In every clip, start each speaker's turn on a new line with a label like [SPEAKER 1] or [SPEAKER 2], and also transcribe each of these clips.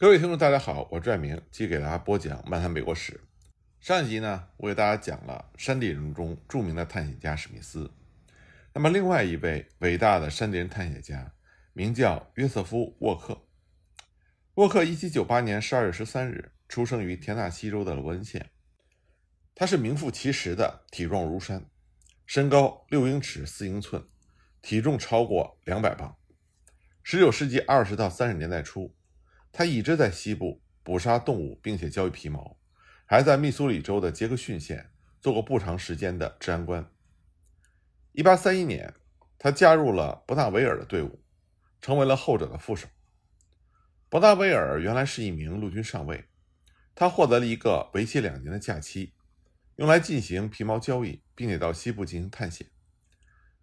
[SPEAKER 1] 各位听众，大家好，我是拽明，继续给大家播讲漫谈美国史。上一集呢，我给大家讲了山地人中著名的探险家史密斯。那么，另外一位伟大的山地人探险家，名叫约瑟夫·沃克。沃克1798年12月13日出生于田纳西州的罗恩县。他是名副其实的体壮如山，身高六英尺四英寸，体重超过两百磅。19世纪20到30年代初。他一直在西部捕杀动物，并且交易皮毛，还在密苏里州的杰克逊县做过不长时间的治安官。1831年，他加入了伯纳维尔的队伍，成为了后者的副手。伯纳维尔原来是一名陆军上尉，他获得了一个为期两年的假期，用来进行皮毛交易，并且到西部进行探险。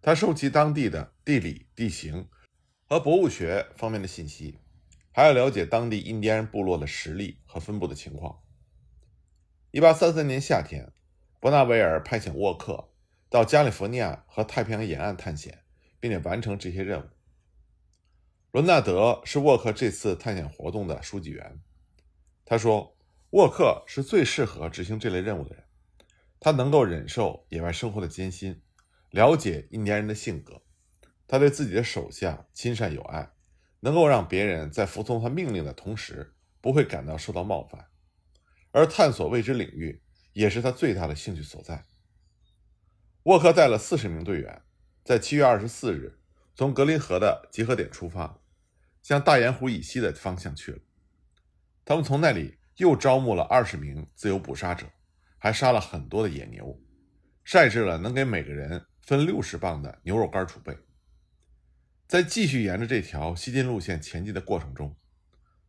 [SPEAKER 1] 他收集当地的地理、地形和博物学方面的信息。还要了解当地印第安部落的实力和分布的情况。一八三三年夏天，伯纳维尔派遣沃克到加利福尼亚和太平洋沿岸探险，并且完成这些任务。伦纳德是沃克这次探险活动的书记员。他说：“沃克是最适合执行这类任务的人，他能够忍受野外生活的艰辛，了解印第安人的性格，他对自己的手下亲善友爱。”能够让别人在服从他命令的同时，不会感到受到冒犯，而探索未知领域也是他最大的兴趣所在。沃克带了四十名队员，在七月二十四日从格林河的集合点出发，向大盐湖以西的方向去了。他们从那里又招募了二十名自由捕杀者，还杀了很多的野牛，晒制了能给每个人分六十磅的牛肉干储备。在继续沿着这条西进路线前进的过程中，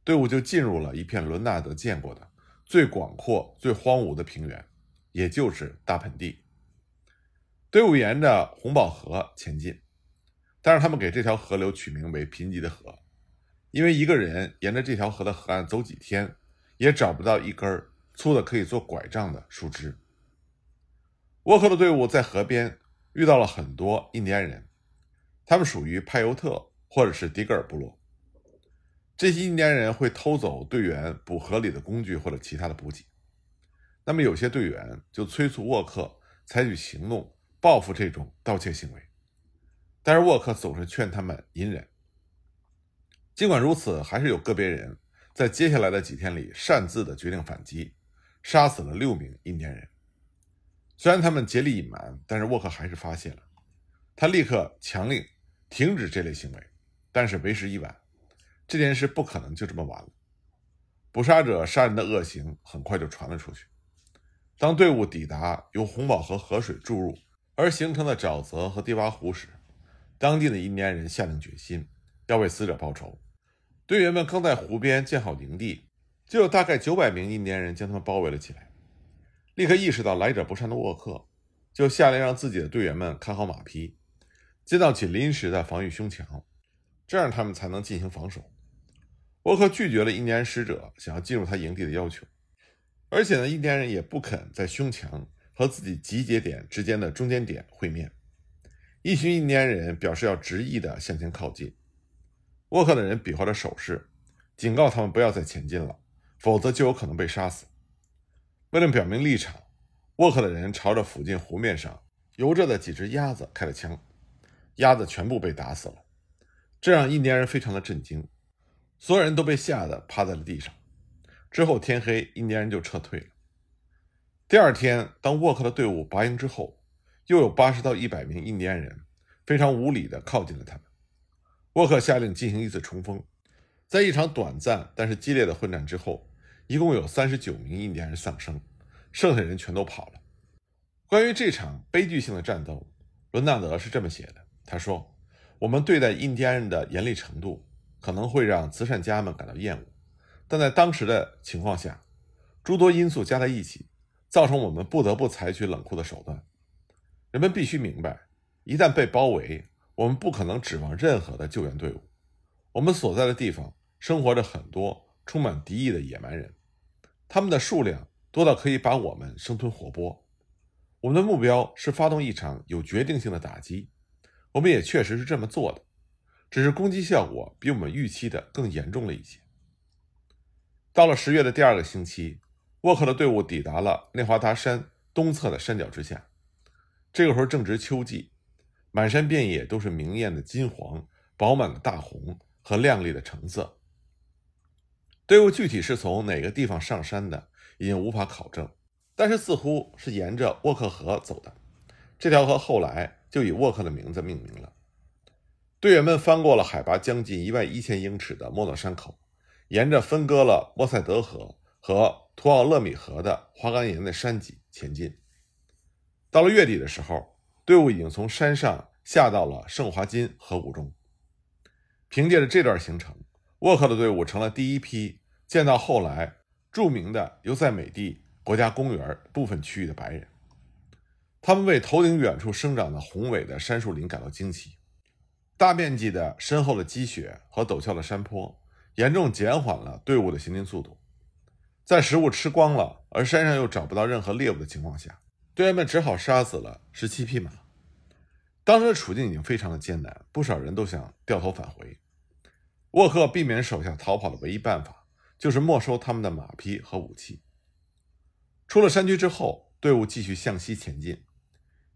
[SPEAKER 1] 队伍就进入了一片伦纳德见过的最广阔、最荒芜的平原，也就是大盆地。队伍沿着红宝河前进，但是他们给这条河流取名为“贫瘠的河”，因为一个人沿着这条河的河岸走几天，也找不到一根粗的可以做拐杖的树枝。沃克的队伍在河边遇到了很多印第安人。他们属于派尤特或者是迪格尔部落。这些印第安人会偷走队员捕河里的工具或者其他的补给。那么有些队员就催促沃克采取行动报复这种盗窃行为，但是沃克总是劝他们隐忍。尽管如此，还是有个别人在接下来的几天里擅自的决定反击，杀死了六名印第安人。虽然他们竭力隐瞒，但是沃克还是发现了，他立刻强令。停止这类行为，但是为时已晚，这件事不可能就这么完了。捕杀者杀人的恶行很快就传了出去。当队伍抵达由红宝河河水注入而形成的沼泽和低洼湖时，当地的印第安人下定决心要为死者报仇。队员们刚在湖边建好营地，就有大概九百名印第安人将他们包围了起来。立刻意识到来者不善的沃克，就下令让自己的队员们看好马匹。建造起临时的防御胸墙，这样他们才能进行防守。沃克拒绝了印第安使者想要进入他营地的要求，而且呢，印第安人也不肯在胸墙和自己集结点之间的中间点会面。一群印第安人表示要执意的向前靠近，沃克的人比划着手势，警告他们不要再前进了，否则就有可能被杀死。为了表明立场，沃克的人朝着附近湖面上游着的几只鸭子开了枪。鸭子全部被打死了，这让印第安人非常的震惊，所有人都被吓得趴在了地上。之后天黑，印第安人就撤退了。第二天，当沃克的队伍拔营之后，又有八十到一百名印第安人非常无礼地靠近了他们。沃克下令进行一次冲锋，在一场短暂但是激烈的混战之后，一共有三十九名印第安人丧生，剩下人全都跑了。关于这场悲剧性的战斗，伦纳德是这么写的。他说：“我们对待印第安人的严厉程度可能会让慈善家们感到厌恶，但在当时的情况下，诸多因素加在一起，造成我们不得不采取冷酷的手段。人们必须明白，一旦被包围，我们不可能指望任何的救援队伍。我们所在的地方生活着很多充满敌意的野蛮人，他们的数量多到可以把我们生吞活剥。我们的目标是发动一场有决定性的打击。”我们也确实是这么做的，只是攻击效果比我们预期的更严重了一些。到了十月的第二个星期，沃克的队伍抵达了内华达山东侧的山脚之下。这个时候正值秋季，满山遍野都是明艳的金黄、饱满的大红和亮丽的橙色。队伍具体是从哪个地方上山的，已经无法考证，但是似乎是沿着沃克河走的。这条河后来就以沃克的名字命名了。队员们翻过了海拔将近一万一千英尺的莫诺山口。沿着分割了莫塞德河和图奥勒米河的花岗岩的山脊前进，到了月底的时候，队伍已经从山上下到了圣华金河谷中。凭借着这段行程，沃克的队伍成了第一批见到后来著名的尤塞美地国家公园部分区域的白人。他们为头顶远处生长的宏伟的杉树林感到惊奇，大面积的深厚的积雪和陡峭的山坡。严重减缓了队伍的行进速度，在食物吃光了，而山上又找不到任何猎物的情况下，队员们只好杀死了十七匹马。当时的处境已经非常的艰难，不少人都想掉头返回。沃克避免手下逃跑的唯一办法，就是没收他们的马匹和武器。出了山区之后，队伍继续向西前进。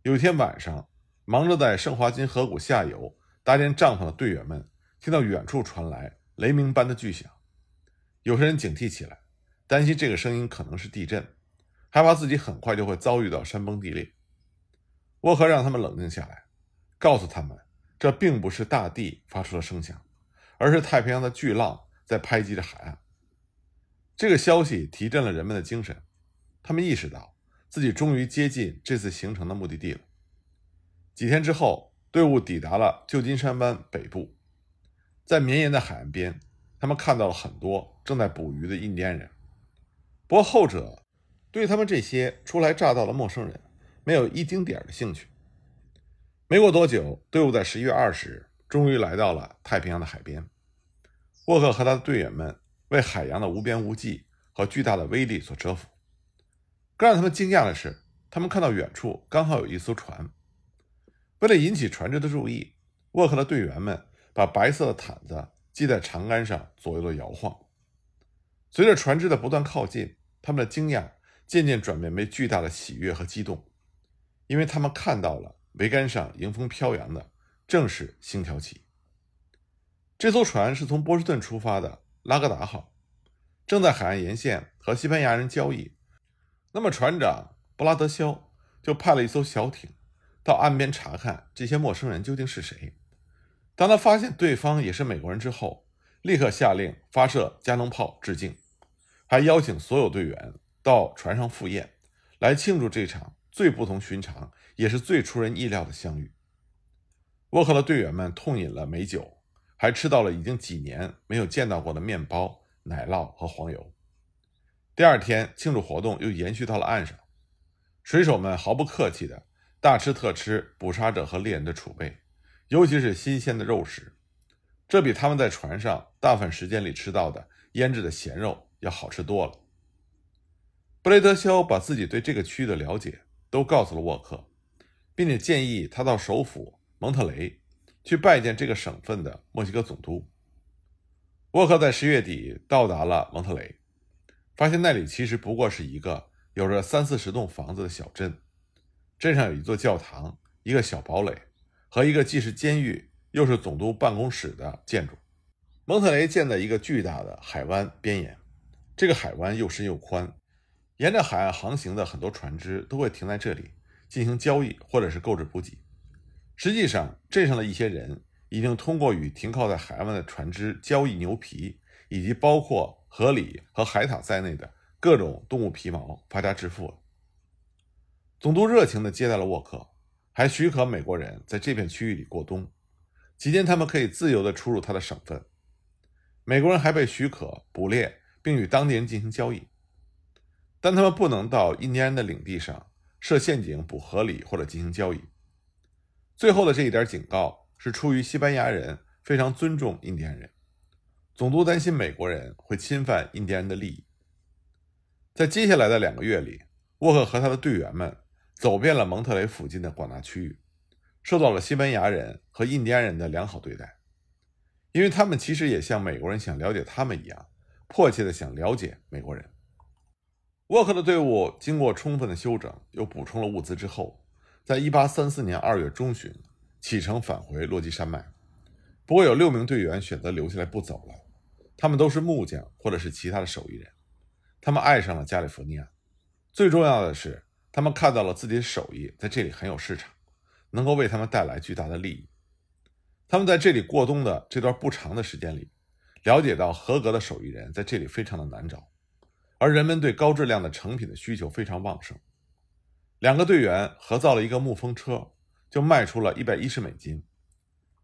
[SPEAKER 1] 有一天晚上，忙着在圣华金河谷下游搭建帐篷的队员们，听到远处传来。雷鸣般的巨响，有些人警惕起来，担心这个声音可能是地震，害怕自己很快就会遭遇到山崩地裂。沃克让他们冷静下来，告诉他们，这并不是大地发出了声响，而是太平洋的巨浪在拍击着海岸。这个消息提振了人们的精神，他们意识到自己终于接近这次行程的目的地了。几天之后，队伍抵达了旧金山湾北部。在绵延的海岸边，他们看到了很多正在捕鱼的印第安人。不过后者对他们这些初来乍到的陌生人没有一丁点的兴趣。没过多久，队伍在十一月二十日终于来到了太平洋的海边。沃克和他的队员们为海洋的无边无际和巨大的威力所折服。更让他们惊讶的是，他们看到远处刚好有一艘船。为了引起船只的注意，沃克的队员们。把白色的毯子系在长杆上，左右的摇晃。随着船只的不断靠近，他们的惊讶渐渐转变为巨大的喜悦和激动，因为他们看到了桅杆上迎风飘扬的正是星条旗。这艘船是从波士顿出发的拉格达号，正在海岸沿线和西班牙人交易。那么，船长布拉德肖就派了一艘小艇到岸边查看这些陌生人究竟是谁。当他发现对方也是美国人之后，立刻下令发射加农炮致敬，还邀请所有队员到船上赴宴，来庆祝这场最不同寻常也是最出人意料的相遇。沃克的队员们痛饮了美酒，还吃到了已经几年没有见到过的面包、奶酪和黄油。第二天，庆祝活动又延续到了岸上，水手们毫不客气地大吃特吃捕杀者和猎人的储备。尤其是新鲜的肉食，这比他们在船上大部分时间里吃到的腌制的咸肉要好吃多了。布雷德肖把自己对这个区域的了解都告诉了沃克，并且建议他到首府蒙特雷去拜见这个省份的墨西哥总督。沃克在十月底到达了蒙特雷，发现那里其实不过是一个有着三四十栋房子的小镇，镇上有一座教堂，一个小堡垒。和一个既是监狱又是总督办公室的建筑，蒙特雷建在一个巨大的海湾边沿。这个海湾又深又宽，沿着海岸航行的很多船只都会停在这里进行交易或者是购置补给。实际上，镇上的一些人已经通过与停靠在海湾的船只交易牛皮，以及包括河狸和海獭在内的各种动物皮毛发家致富了。总督热情地接待了沃克。还许可美国人在这片区域里过冬，期间他们可以自由地出入他的省份。美国人还被许可捕猎，并与当地人进行交易，但他们不能到印第安的领地上设陷阱捕河狸或者进行交易。最后的这一点警告是出于西班牙人非常尊重印第安人，总督担心美国人会侵犯印第安人的利益。在接下来的两个月里，沃克和他的队员们。走遍了蒙特雷附近的广大区域，受到了西班牙人和印第安人的良好对待，因为他们其实也像美国人想了解他们一样，迫切的想了解美国人。沃克的队伍经过充分的休整，又补充了物资之后，在1834年2月中旬启程返回落基山脉。不过有六名队员选择留下来不走了，他们都是木匠或者是其他的手艺人，他们爱上了加利福尼亚。最重要的是，他们看到了自己的手艺在这里很有市场，能够为他们带来巨大的利益。他们在这里过冬的这段不长的时间里，了解到合格的手艺人在这里非常的难找。而人们对高质量的成品的需求非常旺盛，两个队员合造了一个木风车，就卖出了一百一十美金。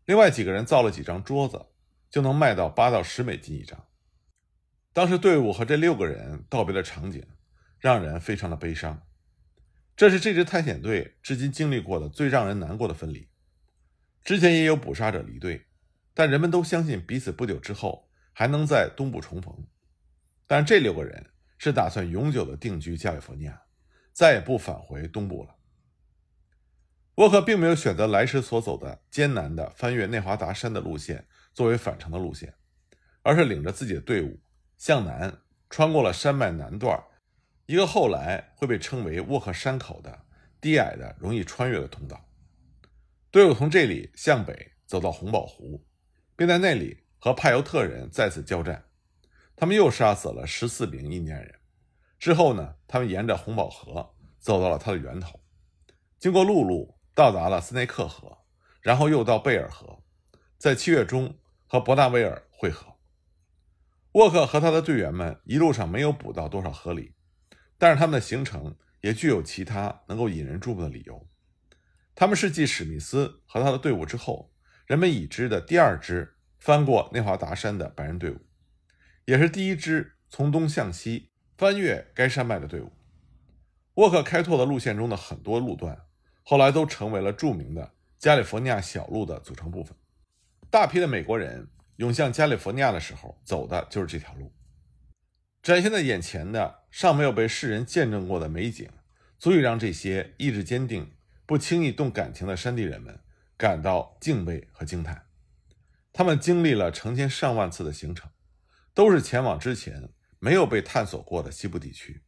[SPEAKER 1] 另外几个人造了几张桌子，就能卖到八到十美金一张。当时队伍和这六个人道别的场景，让人非常的悲伤。这是这支探险队至今经历过的最让人难过的分离。之前也有捕杀者离队，但人们都相信彼此不久之后还能在东部重逢。但这六个人。是打算永久的定居加利福尼亚，再也不返回东部了。沃克并没有选择来时所走的艰难的翻越内华达山的路线作为返程的路线，而是领着自己的队伍向南，穿过了山脉南段，一个后来会被称为沃克山口的低矮的、容易穿越的通道。队伍从这里向北走到红宝湖，并在那里和派尤特人再次交战。他们又杀死了十四名印第安人，之后呢，他们沿着红宝河走到了它的源头，经过陆路到达了斯内克河，然后又到贝尔河，在七月中和伯纳维尔会合。沃克和他的队员们一路上没有捕到多少河狸，但是他们的行程也具有其他能够引人注目的理由。他们是继史密斯和他的队伍之后，人们已知的第二支翻过内华达山的白人队伍。也是第一支从东向西翻越该山脉的队伍。沃克开拓的路线中的很多路段，后来都成为了著名的加利福尼亚小路的组成部分。大批的美国人涌向加利福尼亚的时候，走的就是这条路。展现在眼前的尚没有被世人见证过的美景，足以让这些意志坚定、不轻易动感情的山地人们感到敬畏和惊叹。他们经历了成千上万次的行程。都是前往之前没有被探索过的西部地区，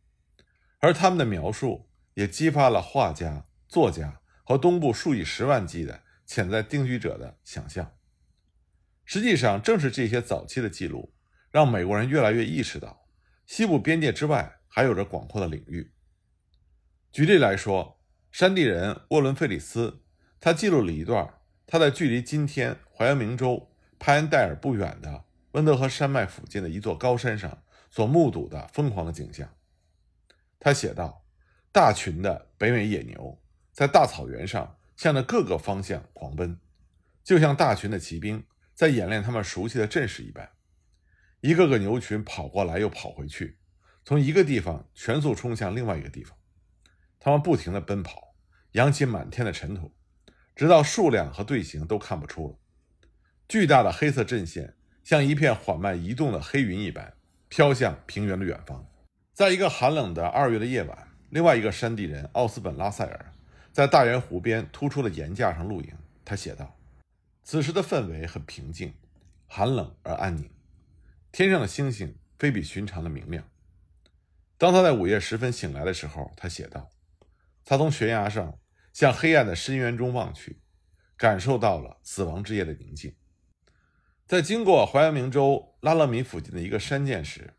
[SPEAKER 1] 而他们的描述也激发了画家、作家和东部数以十万计的潜在定居者的想象。实际上，正是这些早期的记录，让美国人越来越意识到，西部边界之外还有着广阔的领域。举例来说，山地人沃伦·费里斯，他记录了一段他在距离今天怀俄明州派恩戴尔不远的。温德河山脉附近的一座高山上所目睹的疯狂的景象，他写道：“大群的北美野牛在大草原上向着各个方向狂奔，就像大群的骑兵在演练他们熟悉的阵势一般。一个个牛群跑过来又跑回去，从一个地方全速冲向另外一个地方。他们不停地奔跑，扬起满天的尘土，直到数量和队形都看不出了。巨大的黑色阵线。”像一片缓慢移动的黑云一般，飘向平原的远方。在一个寒冷的二月的夜晚，另外一个山地人奥斯本拉塞尔在大圆湖边突出的岩架上露营。他写道：“此时的氛围很平静，寒冷而安宁。天上的星星非比寻常的明亮。当他在午夜时分醒来的时候，他写道：他从悬崖上向黑暗的深渊中望去，感受到了死亡之夜的宁静。”在经过怀俄明州拉勒米附近的一个山涧时，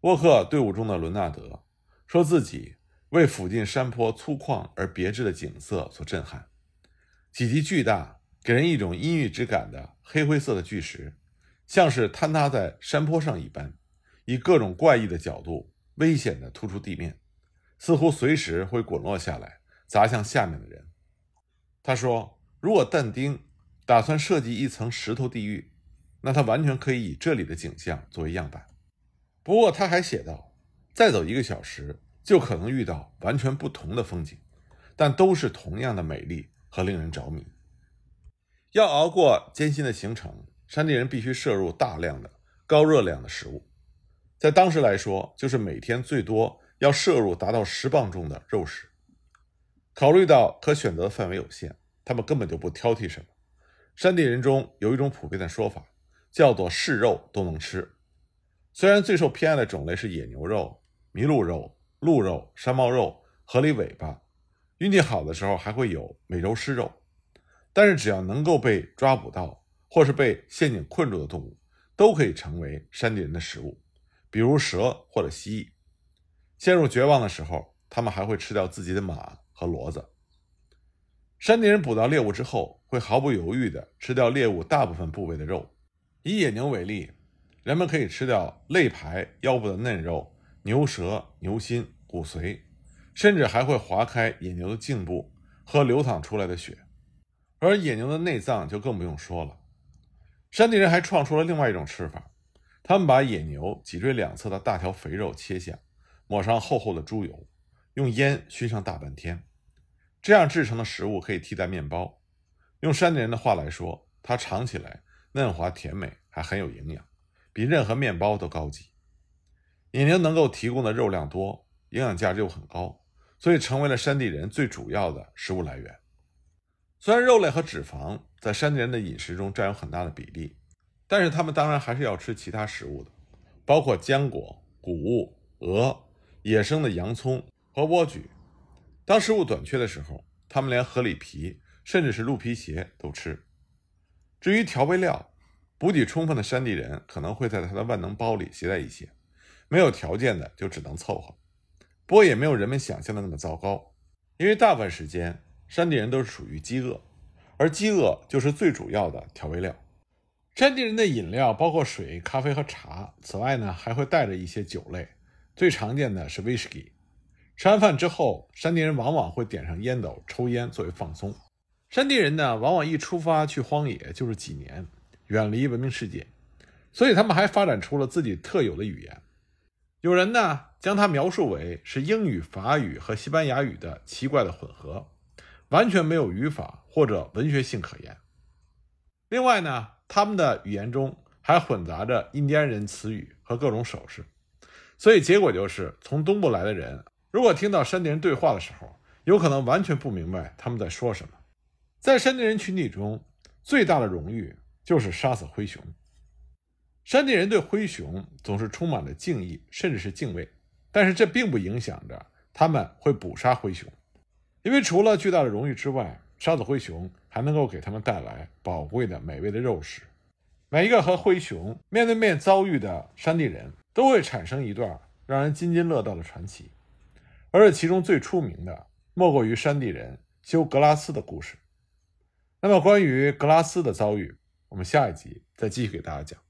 [SPEAKER 1] 沃克队伍中的伦纳德说自己为附近山坡粗犷而别致的景色所震撼。体积巨大、给人一种阴郁之感的黑灰色的巨石，像是坍塌在山坡上一般，以各种怪异的角度危险地突出地面，似乎随时会滚落下来砸向下面的人。他说：“如果但丁打算设计一层石头地狱。”那他完全可以以这里的景象作为样板。不过他还写道：“再走一个小时，就可能遇到完全不同的风景，但都是同样的美丽和令人着迷。”要熬过艰辛的行程，山地人必须摄入大量的高热量的食物，在当时来说，就是每天最多要摄入达到十磅重的肉食。考虑到可选择的范围有限，他们根本就不挑剔什么。山地人中有一种普遍的说法。叫做是肉都能吃，虽然最受偏爱的种类是野牛肉、麋鹿肉、鹿肉、山猫肉、河狸尾巴，运气好的时候还会有美洲狮肉，但是只要能够被抓捕到，或是被陷阱困住的动物，都可以成为山地人的食物，比如蛇或者蜥蜴。陷入绝望的时候，他们还会吃掉自己的马和骡子。山地人捕到猎物之后，会毫不犹豫地吃掉猎物大部分部位的肉。以野牛为例，人们可以吃掉肋排、腰部的嫩肉、牛舌、牛心、骨髓，甚至还会划开野牛的颈部，喝流淌出来的血。而野牛的内脏就更不用说了。山地人还创出了另外一种吃法，他们把野牛脊椎两侧的大条肥肉切下，抹上厚厚的猪油，用烟熏上大半天，这样制成的食物可以替代面包。用山地人的话来说，它尝起来。嫩滑甜美，还很有营养，比任何面包都高级。野牛能够提供的肉量多，营养价值又很高，所以成为了山地人最主要的食物来源。虽然肉类和脂肪在山地人的饮食中占有很大的比例，但是他们当然还是要吃其他食物的，包括浆果、谷物、鹅、野生的洋葱和莴苣。当食物短缺的时候，他们连河里皮，甚至是鹿皮鞋都吃。至于调味料，补给充分的山地人可能会在他的万能包里携带一些，没有条件的就只能凑合。不过也没有人们想象的那么糟糕，因为大部分时间山地人都是属于饥饿，而饥饿就是最主要的调味料。山地人的饮料包括水、咖啡和茶，此外呢还会带着一些酒类，最常见的是威士忌。吃完饭之后，山地人往往会点上烟斗抽烟作为放松。山地人呢，往往一出发去荒野就是几年，远离文明世界，所以他们还发展出了自己特有的语言。有人呢将它描述为是英语、法语和西班牙语的奇怪的混合，完全没有语法或者文学性可言。另外呢，他们的语言中还混杂着印第安人词语和各种手势，所以结果就是从东部来的人，如果听到山地人对话的时候，有可能完全不明白他们在说什么。在山地人群体中，最大的荣誉就是杀死灰熊。山地人对灰熊总是充满了敬意，甚至是敬畏。但是这并不影响着他们会捕杀灰熊，因为除了巨大的荣誉之外，杀死灰熊还能够给他们带来宝贵的、美味的肉食。每一个和灰熊面对面遭遇的山地人都会产生一段让人津津乐道的传奇，而这其中最出名的，莫过于山地人修格拉斯的故事。那么，关于格拉斯的遭遇，我们下一集再继续给大家讲。